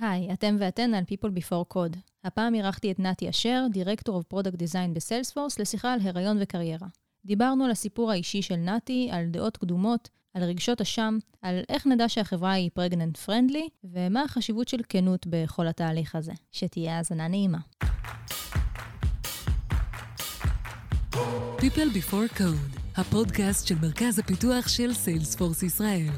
היי, אתם ואתן על People Before Code. הפעם אירחתי את נתי אשר, דירקטור of Product Design בסיילספורס, לשיחה על הריון וקריירה. דיברנו על הסיפור האישי של נתי, על דעות קדומות, על רגשות אשם, על איך נדע שהחברה היא פרגננט פרנדלי, ומה החשיבות של כנות בכל התהליך הזה. שתהיה האזנה נעימה. People Before Code, הפודקאסט של מרכז הפיתוח של סיילספורס ישראל.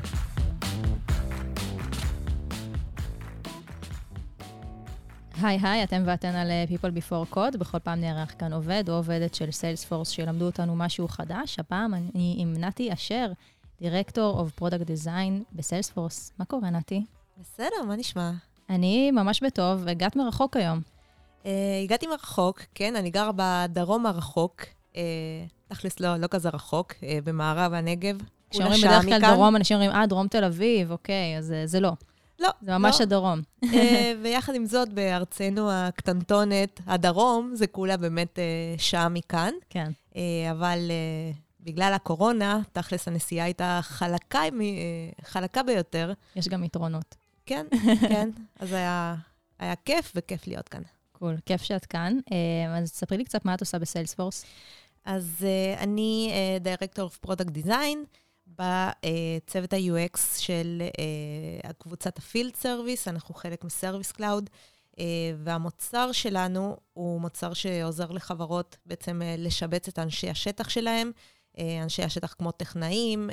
היי היי, אתם ואתן על אה, People Before Code, בכל פעם נערך כאן עובד או עובדת של סיילספורס שילמדו אותנו משהו חדש. הפעם אני עם נתי אשר, דירקטור of Product Design בסיילספורס. מה קורה, נתי? בסדר, מה נשמע? אני ממש בטוב, הגעת מרחוק היום. Uh, הגעתי מרחוק, כן, אני גרה בדרום הרחוק, uh, תכלס לא, לא כזה רחוק, uh, במערב הנגב. כשאומרים בדרך כלל דרום, אנשים אומרים, אה, דרום תל אביב, אוקיי, אז זה לא. לא. זה ממש לא. הדרום. אה, ויחד עם זאת, בארצנו הקטנטונת, הדרום, זה כולה באמת אה, שעה מכאן. כן. אה, אבל בגלל הקורונה, תכלס הנסיעה הייתה חלקה, חלקה ביותר. יש גם יתרונות. כן, כן. אז היה, היה כיף, וכיף להיות כאן. cool, cool, כיף שאת כאן. אז תספרי לי קצת מה את עושה ב Salesforce. אז אני director of product design. בצוות ה-UX של קבוצת ה field service, אנחנו חלק מ Service Cloud, אה, והמוצר שלנו הוא מוצר שעוזר לחברות בעצם אה, לשבץ את אנשי השטח שלהם, אה, אנשי השטח כמו טכנאים,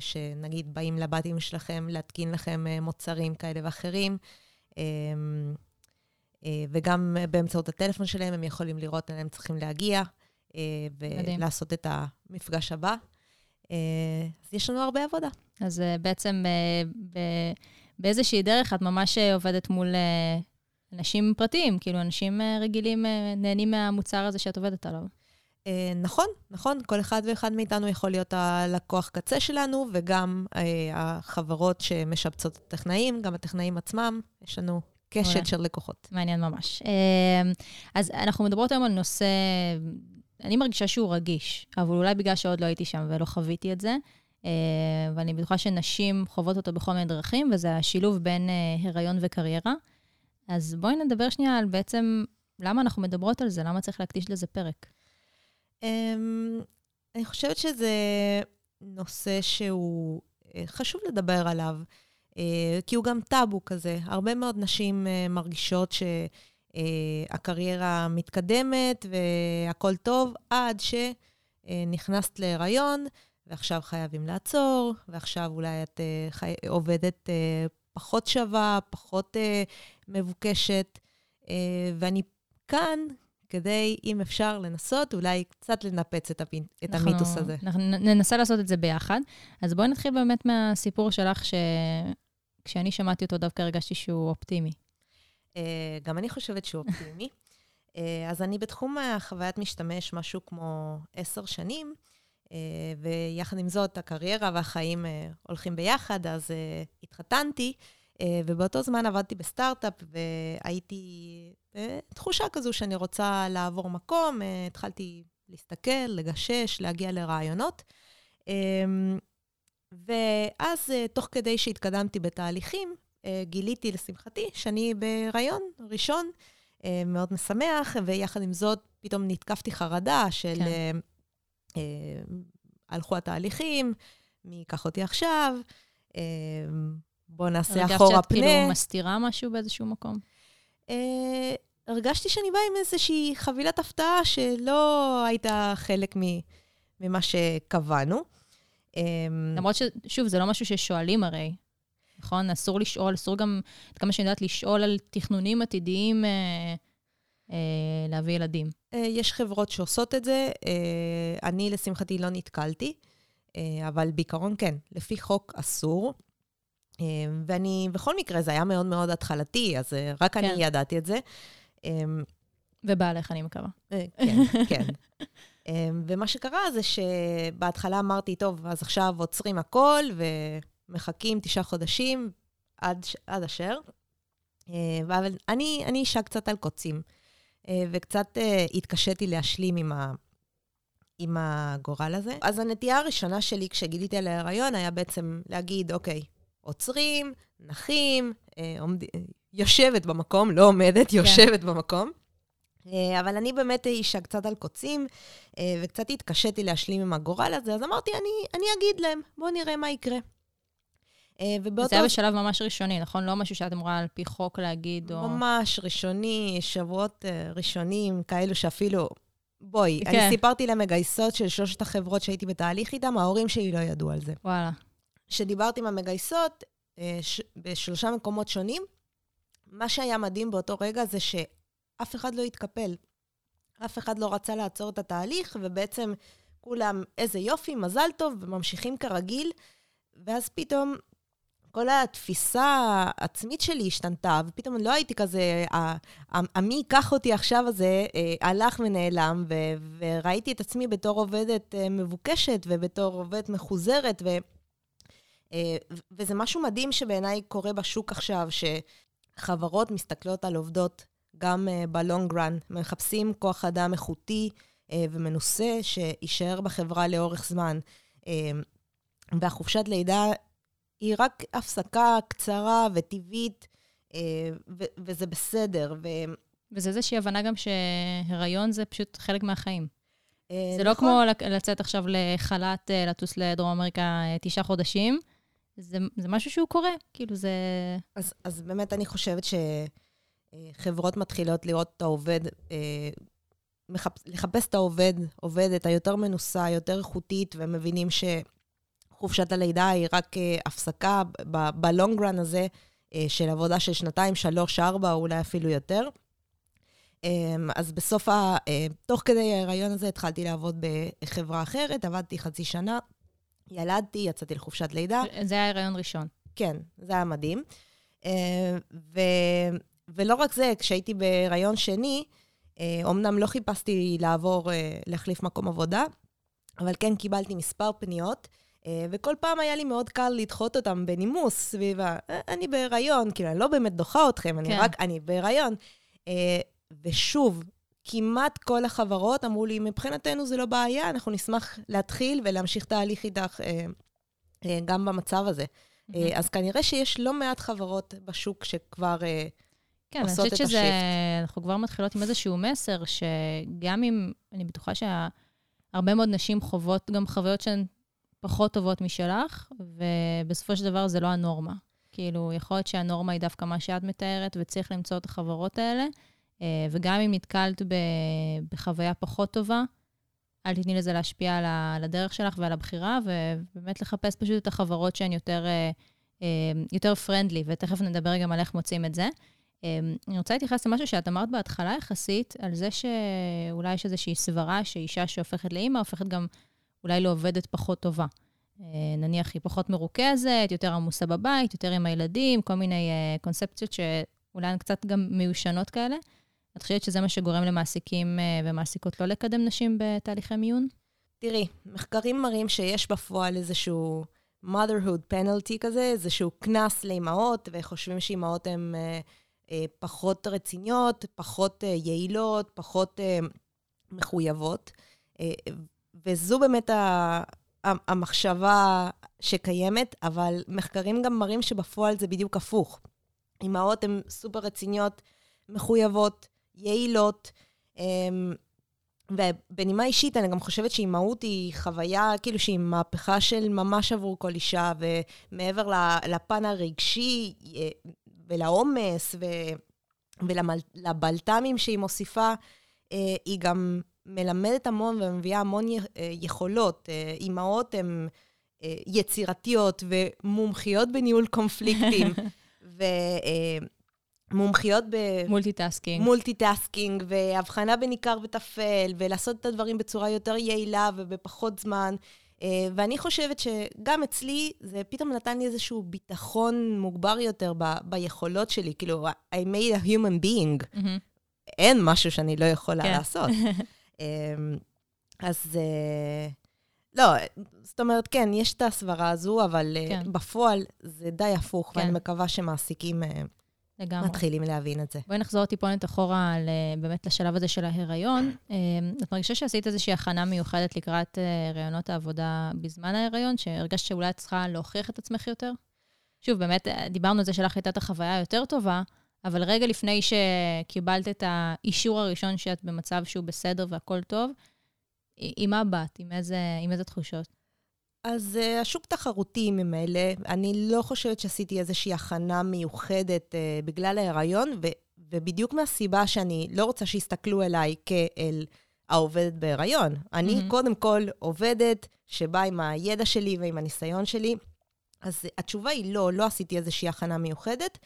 שנגיד באים לבתים שלכם להתקין לכם מוצרים כאלה ואחרים. וגם באמצעות הטלפון שלהם הם יכולים לראות לאן הם צריכים להגיע ולעשות את המפגש הבא. אה, אז יש לנו הרבה עבודה. אז אה, בעצם אה, באיזושהי דרך את ממש עובדת מול אנשים פרטיים, כאילו אנשים רגילים נהנים מהמוצר הזה שאת עובדת עליו. נכון, נכון. כל אחד ואחד מאיתנו יכול להיות הלקוח קצה שלנו, וגם החברות שמשבצות את הטכנאים, גם הטכנאים עצמם, יש לנו קשת של לקוחות. מעניין ממש. אז אנחנו מדברות היום על נושא אני מרגישה שהוא רגיש, אבל אולי בגלל שעוד לא הייתי שם ולא חוויתי את זה. Uh, ואני בטוחה שנשים חוות אותו בכל מיני דרכים, וזה השילוב בין uh, הריון וקריירה. אז בואי נדבר שנייה על בעצם למה אנחנו מדברות על זה, למה צריך להקדיש לזה פרק. Um, אני חושבת שזה נושא שהוא uh, חשוב לדבר עליו, כי הוא גם טאבו כזה. הרבה מאוד נשים מרגישות ש... אה, הקריירה מתקדמת והכול טוב, עד שנכנסת להיריון, ועכשיו חייבים לעצור, ועכשיו אולי את אה, חי... עובדת אה, פחות שווה, פחות מבוקשת, ואני כאן כדי, אם אפשר, לנסות, אולי קצת לנפץ את, הפ... את אנחנו, המיתוס הזה. אנחנו ננסה לעשות את זה ביחד. אז בואי נתחיל באמת מהסיפור שלך, שכשאני שמעתי אותו דווקא הרגשתי שהוא אופטימי. אה, גם אני חושבת שהוא אופטימי. אה, אז אני בתחום החוויית משתמש משהו כמו עשר שנים, אה, ויחד עם זאת, הקריירה והחיים הולכים ביחד, אז התחתנתי, ובאותו זמן עבדתי בסטארט-אפ, והייתי בתחושה כזו שאני רוצה לעבור מקום, התחלתי להסתכל, לגשש, להגיע לרעיונות. ואז, תוך כדי שהתקדמתי בתהליכים, גיליתי, לשמחתי, שאני בהיריון ראשון, אה, מאוד משמח, ויחד עם זאת, פתאום נתקפתי חרדה של כן. אה, הלכו התהליכים, מי ייקח אותי עכשיו, בואו נעשה אחורה פנה. הרגשת שאת כאילו מסתירה משהו באיזשהו מקום? הרגשתי שאני באה עם איזושהי חבילת הפתעה שלא הייתה חלק ממה שקבענו. למרות ששוב, זה לא משהו ששואלים הרי. נכון? אסור לשאול, אסור גם, עד כמה שאני יודעת, לשאול על תכנונים עתידיים אה, אה, להביא ילדים. אה, יש חברות שעושות את זה. אה, אני, לשמחתי, לא נתקלתי, אה, אבל בעיקרון כן, לפי חוק אסור. אה, ואני, בכל מקרה, זה היה מאוד מאוד התחלתי, אז אה, רק כן. אני ידעתי את זה. אה, ובעלך, אני מקווה. אה, כן, כן. אה, ומה שקרה זה שבהתחלה אמרתי, טוב, אז עכשיו עוצרים הכל, ו... מחכים תשעה חודשים עד, עד אשר. אה, אבל אני, אני אישה קצת על קוצים, אה, וקצת אה, התקשיתי להשלים עם, ה, עם הגורל הזה. אז הנטייה הראשונה שלי כשגיליתי על ההיריון היה בעצם להגיד, אוקיי, עוצרים, נחים, עומד, יושבת במקום, לא עומדת, יושבת כן. במקום. אבל אני באמת אישה קצת על קוצים, וקצת התקשיתי להשלים עם הגורל הזה, אז אמרתי, אני, אני אגיד להם, בואו נראה מה יקרה. אה, ובאותו... זה היה בשלב ממש ראשוני, נכון? לא משהו שאת אמורה על פי חוק להגיד, או... ממש ראשוני, שבועות ראשונים, כאלו שאפילו... בואי, כן. אני סיפרתי למגייסות של שלושת החברות שהייתי בתהליך איתן, ההורים שלי לא ידעו על זה. וואלה. כשדיברתי עם המגייסות, ש... בשלושה מקומות שונים, מה שהיה מדהים באותו רגע זה ש... אף אחד לא התקפל. אף אחד לא רצה לעצור את התהליך, ובעצם כולם, איזה יופי, מזל טוב, וממשיכים כרגיל. ואז פתאום כל התפיסה העצמית שלי השתנתה, ופתאום לא הייתי כזה, המי ייקח אותי עכשיו הזה אה, הלך ונעלם, ו- וראיתי את עצמי בתור עובדת אה, מבוקשת ובתור עובדת מחוזרת, ו- אה, וזה משהו מדהים שבעיניי קורה בשוק עכשיו, שחברות מסתכלות על עובדות גם בלונג רן, מחפשים כוח אדם איכותי ומנוסה שיישאר בחברה לאורך זמן. והחופשת לידה היא רק הפסקה קצרה וטבעית, uh, ו- וזה בסדר. ו- וזה איזושהי הבנה גם שהיריון זה פשוט חלק מהחיים. Uh, זה לא נכון. לא כמו לצאת עכשיו לחל"ת, לטוס לדרום אמריקה תשעה חודשים. זה, זה משהו שהוא קורה, כאילו זה... אז, אז באמת אני חושבת ש... חברות מתחילות לראות את העובד, אה, לחפש את העובד, עובדת היותר מנוסה, יותר איכותית, והם מבינים שחופשת הלידה היא רק אה, הפסקה בלונג רן הזה אה, של עבודה של שנתיים, שלוש, ארבע, או אולי אפילו יותר. אז בסוף, ה... תוך כדי ההיריון הזה התחלתי לעבוד בחברה אחרת, עבדתי חצי שנה, ילדתי, יצאתי לחופשת לידה. זה היה הריון ראשון. כן, זה היה מדהים. ו... ולא רק זה, כשהייתי בהיריון שני, אומנם לא חיפשתי לעבור, אה, להחליף מקום עבודה, אבל כן קיבלתי מספר פניות, אה, וכל פעם היה לי מאוד קל לדחות אותם בנימוס סביב ה... אה, אני בהיריון, כאילו, אני לא באמת דוחה אתכם, אני כן. רק, אני בהיריון. ושוב, כמעט כל החברות אמרו לי, מבחינתנו זה לא בעיה, אנחנו נשמח להתחיל ולהמשיך תהליך איתך גם במצב הזה. Mm-hmm. אז כנראה שיש לא מעט חברות בשוק שכבר כן, עושות את השיפט. כן, אני חושבת שזה, אנחנו כבר מתחילות עם איזשהו מסר, שגם אם, אני בטוחה שהרבה מאוד נשים חוות גם חוויות שהן פחות טובות משלך, ובסופו של דבר זה לא הנורמה. כאילו, יכול להיות שהנורמה היא דווקא מה שאת מתארת, וצריך למצוא את החברות האלה. אה, וגם אם נתקלת בחוויה פחות טובה, אל תתני לזה להשפיע על הדרך שלך ועל הבחירה, ובאמת לחפש פשוט את החברות שהן יותר, אה, אה, יותר פרנדלי, ותכף נדבר גם על איך מוצאים את זה. אני רוצה להתייחס למשהו שאת אמרת בהתחלה יחסית, על זה שאולי יש איזושהי סברה שאישה שהופכת לאימא, הופכת גם אולי לעובדת פחות טובה. אה, נניח היא פחות מרוכזת, יותר עמוסה בבית, יותר עם הילדים, כל מיני אה, קונספציות שאולי הן קצת גם מיושנות כאלה. את חושבת שזה מה שגורם למעסיקים אה, ומעסיקות לא לקדם נשים בתהליכי מיון? תראי, מחקרים מראים שיש בפועל איזשהו motherhood penalty כזה, איזשהו קנס לאימהות, וחושבים שאימהות הן... אה, פחות רציניות, פחות אה, יעילות, פחות אה, מחויבות. וזו באמת המחשבה שקיימת, אבל מחקרים גם מראים שבפועל זה בדיוק הפוך. אימהות הן סופר רציניות, מחויבות, יעילות, ובנימה אישית, אני גם חושבת שאימהות היא חוויה, כאילו שהיא מהפכה של ממש עבור כל אישה, ומעבר לפן הרגשי, ולעומס ו... ולבלת"מים שהיא מוסיפה, אה, היא גם מלמדת המון ומביאה המון אה, יכולות. אה, אימהות הן יצירתיות ומומחיות בניהול קונפליקטים, ומומחיות ב... multitasking. multitasking, והבחנה בין עיקר וטפל, ולעשות את הדברים בצורה יותר יעילה ובפחות זמן. אה, ואני חושבת שגם אצלי, זה פתאום נתן לי איזשהו ביטחון מוגבר יותר ב- ביכולות שלי. כאילו, I made a human being. Mm-hmm. אין משהו שאני לא יכולה כן. לעשות. אמ, אז אה, לא, זאת אומרת, כן, יש את הסברה הזו, אבל אה, כן. בפועל זה די הפוך, כן. ואני מקווה שמעסיקים לגמרי. מתחילים להבין את זה. בואי נחזור טיפונת אחורה על, באמת לשלב הזה של ההיריון. את מרגישה שעשית איזושהי הכנה מיוחדת לקראת הריונות אה, העבודה בזמן ההיריון, שהרגשת שאולי את צריכה להוכיח את עצמך יותר? שוב, באמת, אה, דיברנו על זה שלך הייתה את החוויה היותר טובה, אבל רגע לפני שקיבלת את האישור הראשון שאת במצב שהוא בסדר והכול טוב, עם מה באת? עם איזה, עם איזה תחושות? אז uh, השוק תחרותי ממילא, אני לא חושבת שעשיתי איזושהי הכנה מיוחדת uh, בגלל ההיריון, ו, ובדיוק מהסיבה שאני לא רוצה שיסתכלו אליי כאל העובדת בהיריון. Mm-hmm. אני קודם כל עובדת שבאה עם הידע שלי ועם הניסיון שלי. אז התשובה היא לא, לא עשיתי איזושהי הכנה מיוחדת.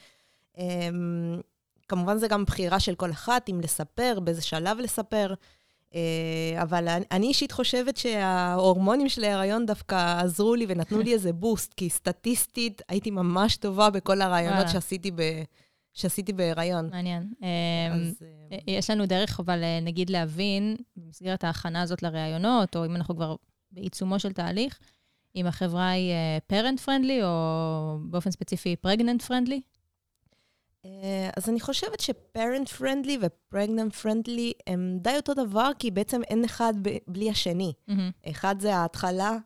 Um, כמובן, זה גם בחירה של כל אחת, אם לספר, באיזה שלב לספר. אה, אבל אני אישית חושבת שההורמונים של ההיריון דווקא עזרו לי ונתנו לי איזה בוסט, כי סטטיסטית הייתי ממש טובה בכל הרעיונות שעשיתי ב... שעשיתי בהיריון. מעניין. אז... אה, יש לנו דרך, אבל אה, נגיד להבין, במסגרת ההכנה הזאת לראיונות, או אם אנחנו כבר בעיצומו של תהליך, אם החברה היא parent friendly, או באופן ספציפי pregnant friendly? אה, אז אני חושבת ש-parent friendly ו-pregnant friendly הם די אותו דבר, כי בעצם אין אחד בלי השני. Mm-hmm. אחד זה ההתחלה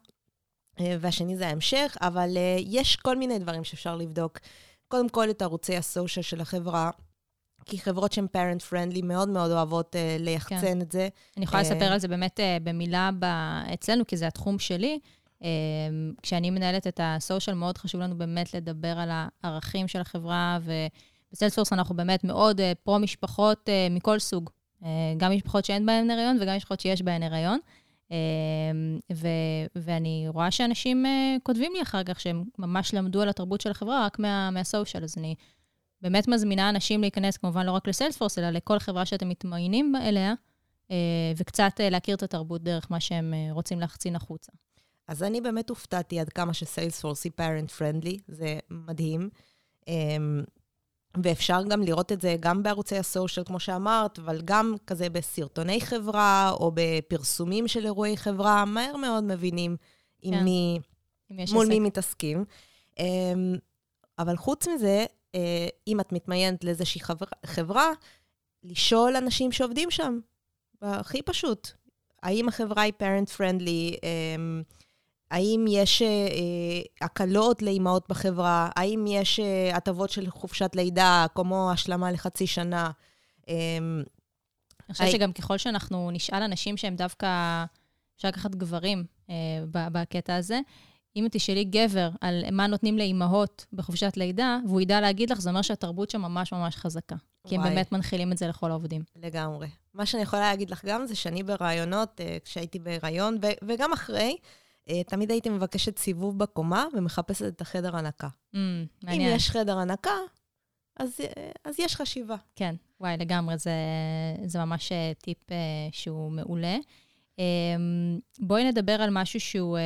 אה, והשני זה ההמשך, אבל אה, יש כל מיני דברים שאפשר לבדוק. קודם כל את ערוצי הסושיאל של החברה, כי חברות שהן parent friendly מאוד מאוד אוהבות uh, ליחצן כן. את זה. אני יכולה לספר על זה באמת uh, במילה ב... אצלנו, כי זה התחום שלי. Uh, כשאני מנהלת את הסושיאל, מאוד חשוב לנו באמת לדבר על הערכים של החברה, ו... בסיילספורס אנחנו באמת מאוד uh, פרו-משפחות uh, מכל סוג. Uh, גם משפחות שאין בהן הריון וגם משפחות שיש בהן הריון. ו- ואני רואה שאנשים כותבים לי אחר כך שהם ממש למדו על התרבות של החברה רק מה- מהסושיאל, אז אני באמת מזמינה אנשים להיכנס, כמובן לא רק לסיילספורס, אלא לכל חברה שאתם מתמיינים אליה, וקצת להכיר את התרבות דרך מה שהם רוצים להחצין החוצה. אז אני באמת הופתעתי עד כמה שסיילספורס היא parent friendly, זה מדהים. Um, ואפשר גם לראות את זה גם בערוצי הסושיאל, כמו שאמרת, אבל גם כזה בסרטוני חברה, או בפרסומים של אירועי חברה, מהר מאוד מבינים כן. עם מי, מול מי מתעסקים. אמ, אבל חוץ מזה, אה, אם את מתמיינת לאיזושהי חברה, חברה, לשאול אנשים שעובדים שם, הכי פשוט. האם החברה היא parent friendly? אמ, האם יש אה, הקלות לאימהות בחברה? האם יש אה, הטבות של חופשת לידה, כמו השלמה לחצי שנה? אה, אני חושבת שגם ככל שאנחנו נשאל אנשים שהם דווקא, אפשר לקחת גברים אה, בקטע הזה, אם תשאלי גבר על מה נותנים לאימהות בחופשת לידה, והוא ידע להגיד לך, זה אומר שהתרבות שם ממש ממש חזקה. כי הם באמת מנחילים את זה לכל העובדים. לגמרי. מה שאני יכולה להגיד לך גם זה שאני ברעיונות, כשהייתי בהיריון, וגם אחרי, אה, תמיד הייתי מבקשת סיבוב בקומה ומחפשת את החדר הנקה. Mm, מעניין. אם יש חדר הנקה, אז, אה, אז יש חשיבה. כן, וואי, לגמרי, זה, זה ממש אה, טיפ שהוא מעולה. אמ, בואי נדבר על משהו שהוא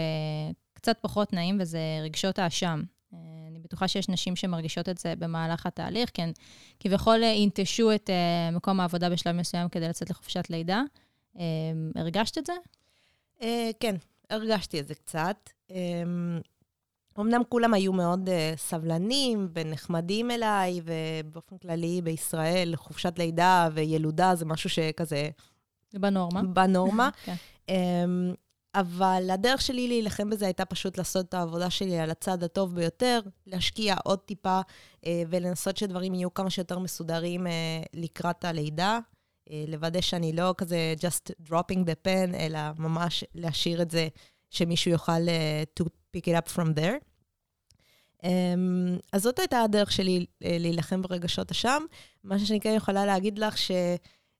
קצת פחות נעים, וזה רגשות האשם. אני בטוחה שיש נשים שמרגישות את זה במהלך התהליך, כן, כביכול ינטשו את מקום העבודה בשלב מסוים כדי לצאת לחופשת לידה. אמ, הרגשת את זה? כן, הרגשתי את זה קצת. אמ, אמנם כולם היו מאוד uh, סבלנים ונחמדים אליי, ובאופן כללי בישראל חופשת לידה וילודה זה משהו שכזה... זה בנורמה. בנורמה. כן. um, אבל הדרך שלי להילחם בזה הייתה פשוט לעשות את העבודה שלי על הצד הטוב ביותר, להשקיע עוד טיפה uh, ולנסות שדברים יהיו כמה שיותר מסודרים uh, לקראת הלידה. אה, לוודא שאני לא כזה just dropping the pen, אלא ממש להשאיר את זה, שמישהו יוכל uh, to pick it up from there. Um, אז זאת הייתה הדרך שלי uh, להילחם ברגשות אשם. מה שאני כן יכולה להגיד לך, ש...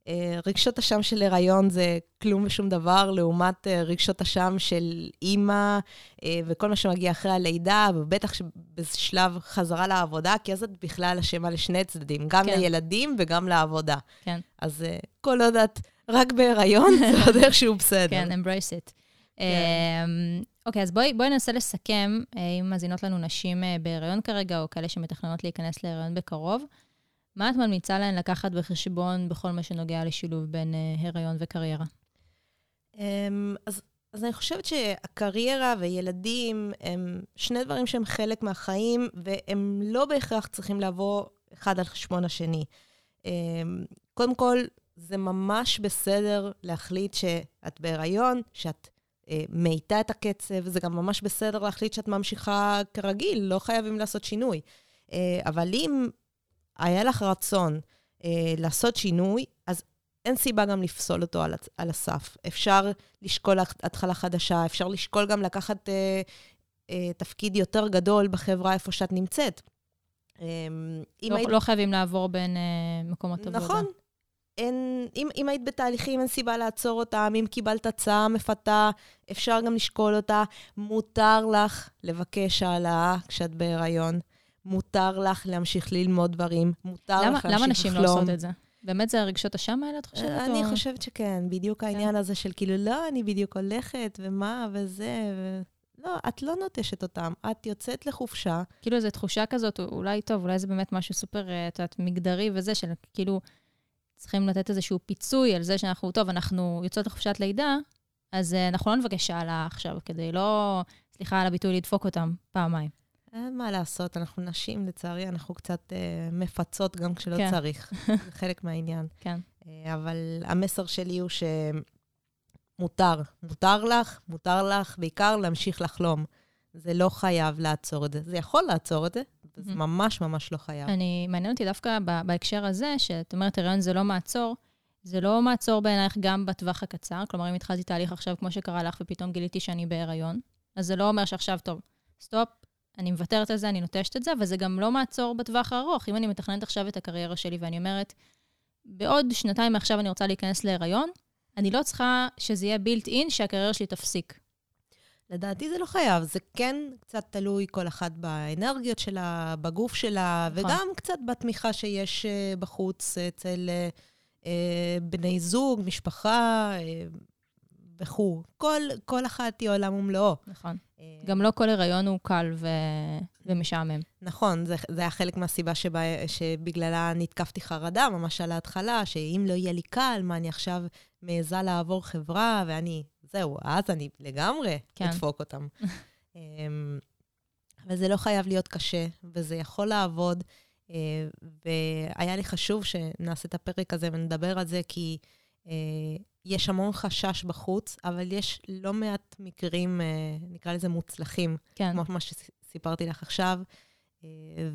אה, רגשות אשם של הריון זה כלום ושום דבר, לעומת אה, רגשות אשם של אימא אה, וכל מה שמגיע אחרי הלידה, ובטח בשלב חזרה לעבודה, כי אז את בכלל אשמה לשני צדדים, גם כן. לילדים וגם לעבודה. כן. אז כל עוד את רק בהיריון, זה עוד איכשהו בסדר. כן, embrace it. כן. אוקיי, okay, אז בואי, בואי ננסה לסכם, אם מאזינות לנו נשים בהיריון כרגע, או כאלה שמתכננות להיכנס להיריון בקרוב. מה את ממליצה להן לקחת בחשבון בכל מה שנוגע לשילוב בין uh, הריון וקריירה? Um, אז, אז אני חושבת שהקריירה וילדים הם שני דברים שהם חלק מהחיים, והם לא בהכרח צריכים לבוא אחד על חשבון השני. Um, קודם כל, זה ממש בסדר להחליט שאת בהיריון, שאת uh, מאיטה את הקצב, זה גם ממש בסדר להחליט שאת ממשיכה כרגיל, לא חייבים לעשות שינוי. Uh, אבל אם היה לך רצון אה, לעשות שינוי, אז אין סיבה גם לפסול אותו על, על הסף. אפשר לשקול התחלה חדשה, אפשר לשקול גם לקחת אה, אה, תפקיד יותר גדול בחברה איפה שאת נמצאת. אה, לא, היית... לא חייבים לעבור בין אה, מקומות עבודה. נכון. אין, אם, אם היית בתהליכים, אין סיבה לעצור אותם. אם קיבלת הצעה מפתה, אפשר גם לשקול אותה. מותר לך לבקש העלאה כשאת בהיריון. מותר לך להמשיך ללמוד דברים. מותר למה, לך להמשיך לחלום. למה נשים לא עושות את זה? באמת זה הרגשות אשם האלה, את חושבת? אני או... חושבת שכן, בדיוק כן. העניין הזה של כאילו, לא, אני בדיוק הולכת, ומה, וזה, ו... לא, את לא נוטשת אותם, את יוצאת לחופשה. כאילו, זו תחושה כזאת, אולי טוב, אולי זה באמת משהו סופר, אה, את יודעת, מגדרי וזה, של כאילו, צריכים לתת איזשהו פיצוי על זה שאנחנו, טוב, אנחנו יוצאות לחופשת לידה, אז uh, אנחנו לא נבקש העלאה עכשיו, כדי לא, סליחה על הביטוי, לדפוק אותם פעמיים. אין מה לעשות, אנחנו נשים, לצערי, אנחנו קצת uh, מפצות גם כשלא כן. צריך. זה חלק מהעניין. כן. Uh, אבל המסר שלי הוא שמותר, מותר לך, מותר לך בעיקר להמשיך לחלום. זה לא חייב לעצור את זה. זה יכול לעצור את זה, זה ממש ממש לא חייב. אני, מעניין אותי דווקא בהקשר הזה, שאת אומרת, הריון זה לא מעצור, זה לא מעצור בעינייך גם בטווח הקצר. כלומר, אם התחלתי תהליך עכשיו, כמו שקרה לך, ופתאום גיליתי שאני בהיריון, אז זה לא אומר שעכשיו, טוב, סטופ, אני מוותרת על זה, אני נוטשת את זה, וזה גם לא מעצור בטווח הארוך. אם אני מתכננת עכשיו את הקריירה שלי ואני אומרת, בעוד שנתיים מעכשיו אני רוצה להיכנס להיריון, אני לא צריכה שזה יהיה בילט אין שהקריירה שלי תפסיק. לדעתי זה לא חייב, זה כן קצת תלוי כל אחת באנרגיות שלה, בגוף שלה, נכון. וגם קצת בתמיכה שיש אה, בחוץ אצל אה, אה, בני זוג, משפחה וכו'. כל, כל אחת היא עולם ומלואו. נכון. גם לא כל הריון הוא קל ו... ומשעמם. נכון, זה, זה היה חלק מהסיבה שבה, שבגללה נתקפתי חרדה ממש על ההתחלה, שאם לא יהיה לי קל, מה, אני עכשיו מעיזה לעבור חברה, ואני זהו, אז אני לגמרי כן. אדפוק אותם. אמ, אבל זה לא חייב להיות קשה, וזה יכול לעבוד. אה, והיה לי חשוב שנעשה את הפרק הזה ונדבר על זה, כי אה, יש המון חשש בחוץ, אבל יש לא מעט מקרים, אה, נקרא לזה מוצלחים, כן. כמו מה שסיפרתי לך עכשיו,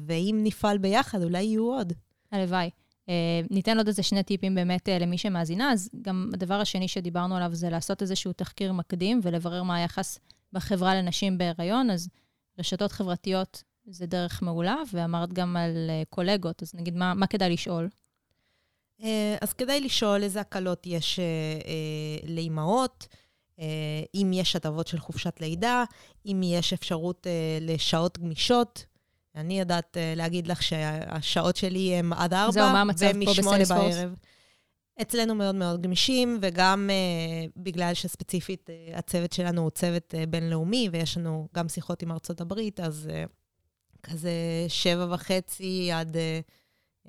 ואם נפעל ביחד, אולי יהיו עוד. הלוואי. Uh, ניתן עוד איזה שני טיפים באמת למי שמאזינה. אז גם הדבר השני שדיברנו עליו זה לעשות איזשהו תחקיר מקדים ולברר מה היחס בחברה לנשים בהיריון. אז רשתות חברתיות זה דרך מעולה, ואמרת גם על קולגות, אז נגיד, מה, מה כדאי לשאול? Uh, אז כדאי לשאול איזה הקלות יש uh, uh, לאימהות, אם יש הטבות של חופשת לידה, אם יש אפשרות לשעות גמישות, אני יודעת להגיד לך שהשעות שלי הן עד ארבע, זהו, מה המצב פה בסיילספורס? אצלנו מאוד מאוד גמישים, וגם uh, בגלל שספציפית uh, הצוות שלנו הוא צוות uh, בינלאומי, ויש לנו גם שיחות עם ארצות הברית, אז uh, כזה שבע וחצי עד, uh,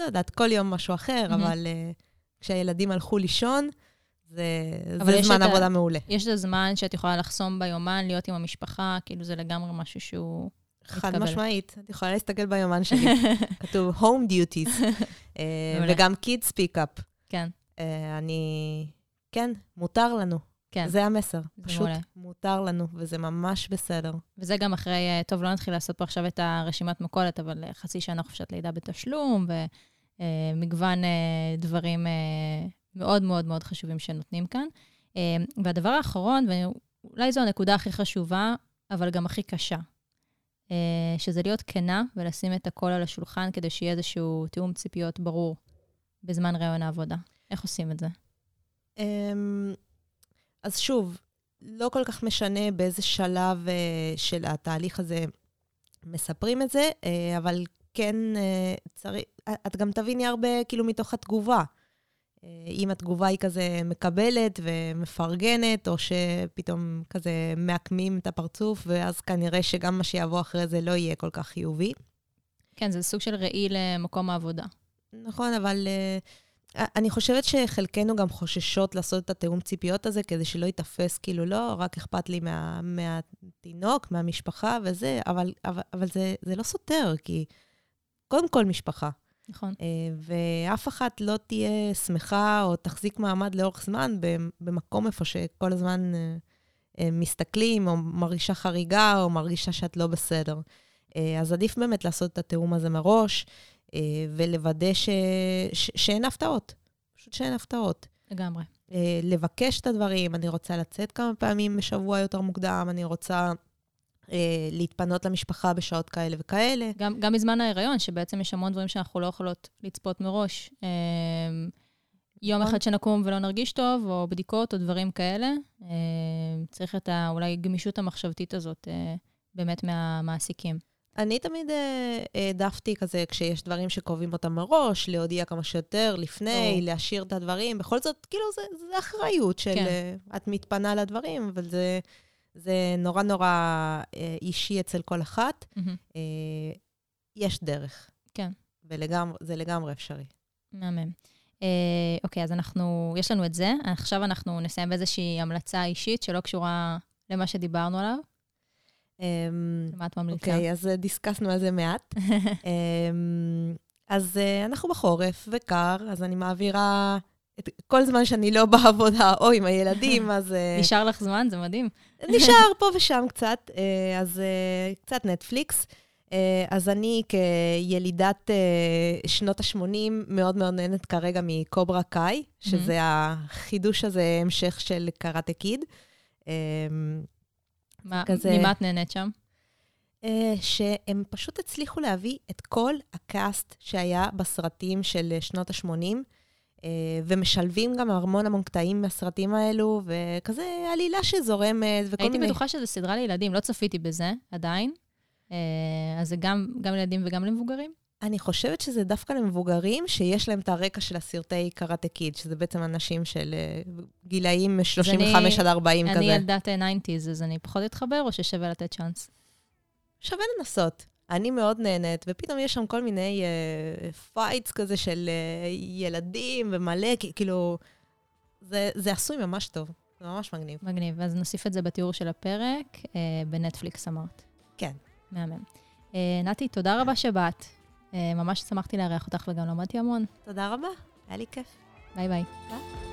לא יודעת, כל יום משהו אחר, mm-hmm. אבל uh, כשהילדים הלכו לישון, זה, זה זמן עבודה ה... מעולה. יש את הזמן שאת יכולה לחסום ביומן, להיות עם המשפחה, כאילו זה לגמרי משהו שהוא... חד משמעית. את יכולה להסתכל ביומן שלי, כתוב home duties, אה, וגם kids speak up. כן. אה, אני... כן, מותר לנו. כן. זה המסר. זה פשוט מעולה. מותר לנו, וזה ממש בסדר. וזה גם אחרי, טוב, לא נתחיל לעשות פה עכשיו את הרשימת מכולת, אבל חצי שנה חופשת לידה בתשלום, ומגוון דברים מאוד מאוד מאוד חשובים שנותנים כאן. והדבר האחרון, ואולי זו הנקודה הכי חשובה, אבל גם הכי קשה, אה, שזה להיות כנה ולשים את הכל על השולחן כדי שיהיה איזשהו תיאום ציפיות ברור בזמן רעיון העבודה. איך עושים את זה? אמ, אז שוב, לא כל כך משנה באיזה שלב אה, של התהליך הזה מספרים את זה, אה, אבל כן צריך, את גם תביני הרבה כאילו מתוך התגובה. אה, אם התגובה היא כזה מקבלת ומפרגנת, או שפתאום כזה מעקמים את הפרצוף, ואז כנראה שגם מה שיבוא אחרי זה לא יהיה כל כך חיובי. כן, זה סוג של ראי למקום העבודה. נכון, אבל uh, אני חושבת שחלקנו גם חוששות לעשות את התיאום ציפיות הזה, כדי שלא ייתפס כאילו, לא, רק אכפת לי מה, מהתינוק, מהמשפחה וזה, אבל, אבל, אבל זה, זה לא סותר, כי קודם כל משפחה. נכון. אה, ואף אחת לא תהיה שמחה או תחזיק מעמד לאורך זמן במקום איפה שכל הזמן אה, אה, מסתכלים, או מרגישה חריגה, או מרגישה שאת לא בסדר. אז עדיף באמת לעשות את התיאום הזה מראש, ולוודא ש... ש... שאין הפתעות. פשוט שאין הפתעות. לגמרי. לבקש את הדברים, אני רוצה לצאת כמה פעמים בשבוע יותר מוקדם, אני רוצה אה, להתפנות למשפחה בשעות כאלה וכאלה. גם, גם בזמן ההיריון, שבעצם יש המון דברים שאנחנו לא יכולות לצפות מראש. אה, יום. אחד שנקום ולא נרגיש טוב, או בדיקות או דברים כאלה. אה, צריך את ה, אולי גמישות המחשבתית הזאת אה, באמת מהמעסיקים. אני תמיד אה, העדפתי כזה, כשיש דברים שקובעים אותם מראש, להודיע כמה שיותר לפני, ברור. להשאיר את הדברים. בכל זאת, כאילו, זה, זה אחריות של... כן. אה, את מתפנה לדברים, אבל זה, זה נורא נורא אה, אישי אצל כל אחת. אה, יש דרך. כן. וזה לגמרי אפשרי. מהמם. אה, אוקיי, אז אנחנו, יש לנו את זה. עכשיו אנחנו נסיים באיזושהי המלצה אישית שלא קשורה למה שדיברנו עליו. אמ, מה את ממליצה? אוקיי, אז אה, דיסקסנו על זה מעט. אמ, אז אנחנו בחורף וקר, אז אני מעבירה את כל זמן שאני לא בעבודה או עם הילדים, אז אה, נשאר לך זמן? זה מדהים. נשאר פה ושם קצת, אה, אז אה, קצת נטפליקס. אז אני כילידת שנות ה-80 מאוד מאוד נהנת כרגע מקוברה קאי, שזה החידוש הזה, המשך של קראטה קיד. אמ, מה- כזה- ממה את נהנית שם? שהם פשוט הצליחו להביא את כל הקאסט שהיה בסרטים של שנות ה-80, ומשלבים גם המון המון קטעים מהסרטים האלו, וכזה עלילה שזורמת, וכל הייתי מיני... בטוחה שזו סדרה לילדים, לא צפיתי בזה עדיין. אה, אז זה גם גם לילדים וגם למבוגרים? אני חושבת שזה דווקא למבוגרים שיש להם את הרקע של הסרטי קראטה קיד, שזה בעצם אנשים של אה, גילאים 35 עד 40 כזה. אני ילדת 90's, אז אני פחות אתחבר, או ששווה לתת צ'אנס? שווה לנסות. אני מאוד נהנית, ופתאום יש שם כל מיני fights כזה של אה, ילדים ומלא, כאילו, זה, זה עשוי ממש טוב, זה ממש מגניב. מגניב. אז נוסיף את זה בתיאור של הפרק, אה, בנטפליקס אמרת. כן. מהמם. אה, נתי, תודה רבה שבאת. אה, ממש שמחתי לארח אותך וגם למדתי המון. תודה רבה, היה לי כיף. ביי ביי. ביי.